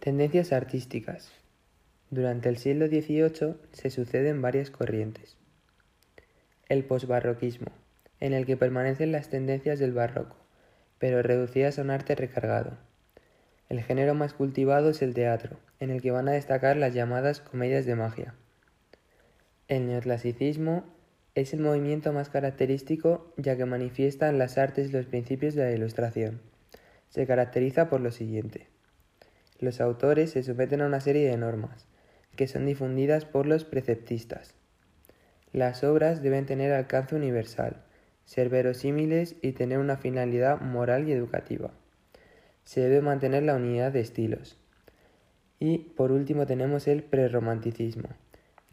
Tendencias artísticas. Durante el siglo XVIII se suceden varias corrientes. El posbarroquismo, en el que permanecen las tendencias del barroco, pero reducidas a un arte recargado. El género más cultivado es el teatro, en el que van a destacar las llamadas comedias de magia. El neoclasicismo es el movimiento más característico ya que manifiesta en las artes los principios de la ilustración. Se caracteriza por lo siguiente los autores se someten a una serie de normas, que son difundidas por los preceptistas. Las obras deben tener alcance universal, ser verosímiles y tener una finalidad moral y educativa. Se debe mantener la unidad de estilos. Y por último tenemos el prerromanticismo,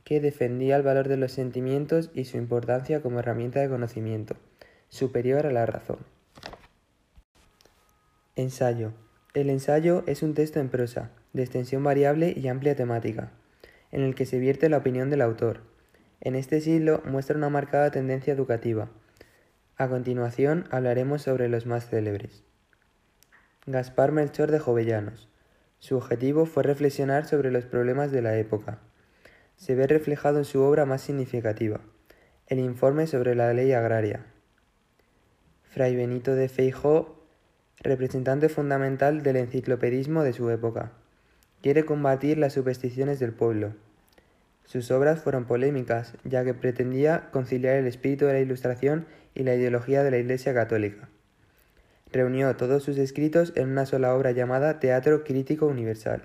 que defendía el valor de los sentimientos y su importancia como herramienta de conocimiento, superior a la razón. Ensayo. El ensayo es un texto en prosa, de extensión variable y amplia temática, en el que se vierte la opinión del autor. En este siglo muestra una marcada tendencia educativa. A continuación hablaremos sobre los más célebres. Gaspar Melchor de Jovellanos. Su objetivo fue reflexionar sobre los problemas de la época. Se ve reflejado en su obra más significativa, el informe sobre la ley agraria. Fray Benito de Feijó representante fundamental del enciclopedismo de su época. Quiere combatir las supersticiones del pueblo. Sus obras fueron polémicas, ya que pretendía conciliar el espíritu de la Ilustración y la ideología de la Iglesia Católica. Reunió todos sus escritos en una sola obra llamada Teatro Crítico Universal.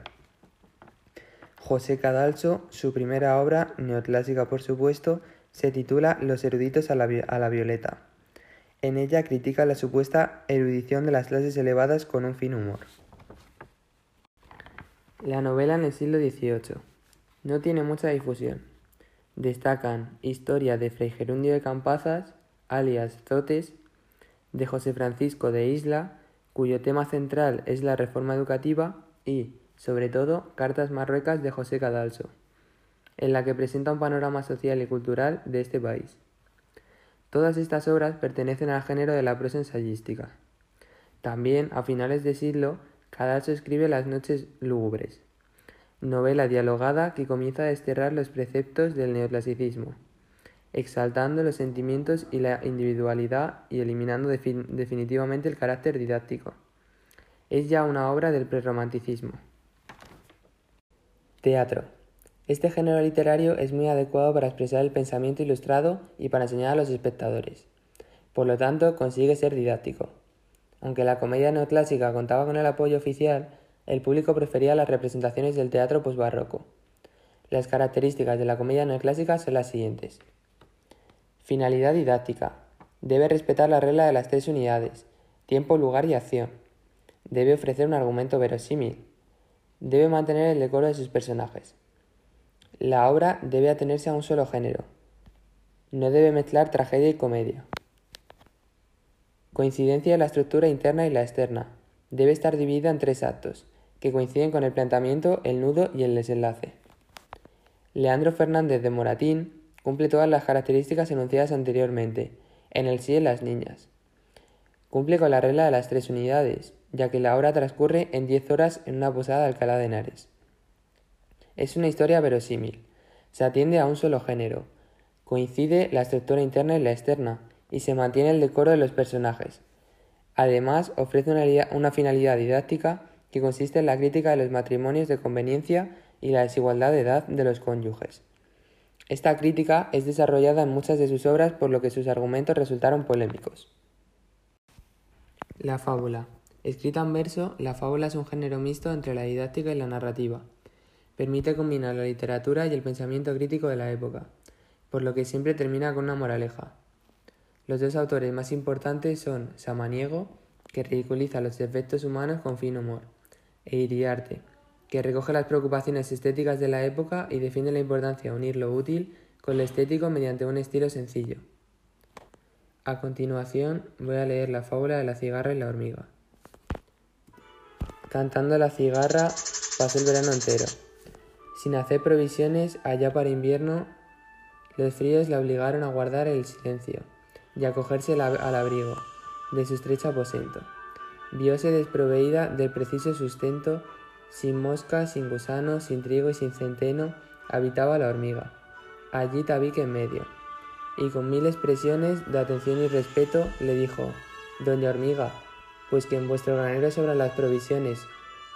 José Cadalso, su primera obra, neoclásica por supuesto, se titula Los eruditos a la, a la violeta. En ella critica la supuesta erudición de las clases elevadas con un fin humor. La novela en el siglo XVIII no tiene mucha difusión. Destacan Historia de Fray Gerundio de Campazas, alias Zotes, de José Francisco de Isla, cuyo tema central es la reforma educativa, y, sobre todo, Cartas Marruecas de José Cadalso, en la que presenta un panorama social y cultural de este país. Todas estas obras pertenecen al género de la prosa ensayística. También, a finales de siglo, Cadalso escribe Las noches lúgubres, novela dialogada que comienza a desterrar los preceptos del neoclasicismo, exaltando los sentimientos y la individualidad y eliminando definitivamente el carácter didáctico. Es ya una obra del prerromanticismo. Teatro. Este género literario es muy adecuado para expresar el pensamiento ilustrado y para enseñar a los espectadores. Por lo tanto, consigue ser didáctico. Aunque la comedia neoclásica contaba con el apoyo oficial, el público prefería las representaciones del teatro posbarroco. Las características de la comedia neoclásica son las siguientes. Finalidad didáctica. Debe respetar la regla de las tres unidades, tiempo, lugar y acción. Debe ofrecer un argumento verosímil. Debe mantener el decoro de sus personajes. La obra debe atenerse a un solo género. No debe mezclar tragedia y comedia. Coincidencia de la estructura interna y la externa. Debe estar dividida en tres actos, que coinciden con el planteamiento, el nudo y el desenlace. Leandro Fernández de Moratín cumple todas las características enunciadas anteriormente, en el sí de las niñas. Cumple con la regla de las tres unidades, ya que la obra transcurre en diez horas en una posada de Alcalá de Henares. Es una historia verosímil. Se atiende a un solo género. Coincide la estructura interna y la externa, y se mantiene el decoro de los personajes. Además, ofrece una, finalidad didáctica que consiste en la crítica de los matrimonios de conveniencia y la desigualdad de edad de los cónyuges. Esta crítica es desarrollada en muchas de sus obras por lo que sus argumentos resultaron polémicos. La fábula. Escrita en verso, la fábula es un género mixto entre la didáctica y la narrativa. Permite combinar la literatura y el pensamiento crítico de la época, por lo que siempre termina con una moraleja. Los dos autores más importantes son Samaniego, que ridiculiza los defectos humanos con fin humor, e Iriarte, que recoge las preocupaciones estéticas de la época y defiende la importancia de unir lo útil con lo estético mediante un estilo sencillo. A continuación voy a leer la fábula de la cigarra y la hormiga. Cantando la cigarra pasó el verano entero. Sin hacer provisiones allá para invierno, los fríos la obligaron a guardar el silencio y a cogerse al abrigo de su estrecho aposento. Vióse desproveída del preciso sustento Sin mosca, sin gusano, sin trigo y sin centeno, habitaba la hormiga. Allí tabique en medio. Y con mil expresiones de atención y respeto le dijo, Doña hormiga, pues que en vuestro granero sobran las provisiones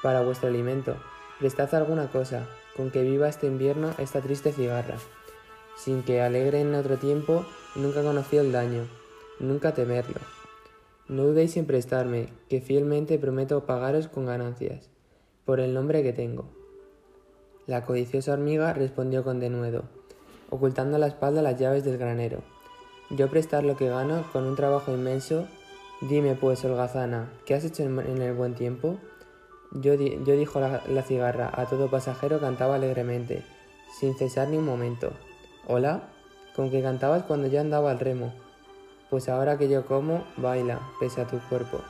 para vuestro alimento, prestad alguna cosa, con que viva este invierno esta triste cigarra, sin que alegre en otro tiempo, nunca conocí el daño, nunca temerlo. No dudéis en prestarme, que fielmente prometo pagaros con ganancias, por el nombre que tengo. La codiciosa hormiga respondió con denuedo, ocultando a la espalda las llaves del granero. Yo prestar lo que gano con un trabajo inmenso. Dime pues, holgazana, ¿qué has hecho en el buen tiempo? Yo, dijo la, la cigarra, a todo pasajero cantaba alegremente, sin cesar ni un momento. ¿Hola? ¿Con qué cantabas cuando yo andaba al remo? Pues ahora que yo como, baila, pese a tu cuerpo.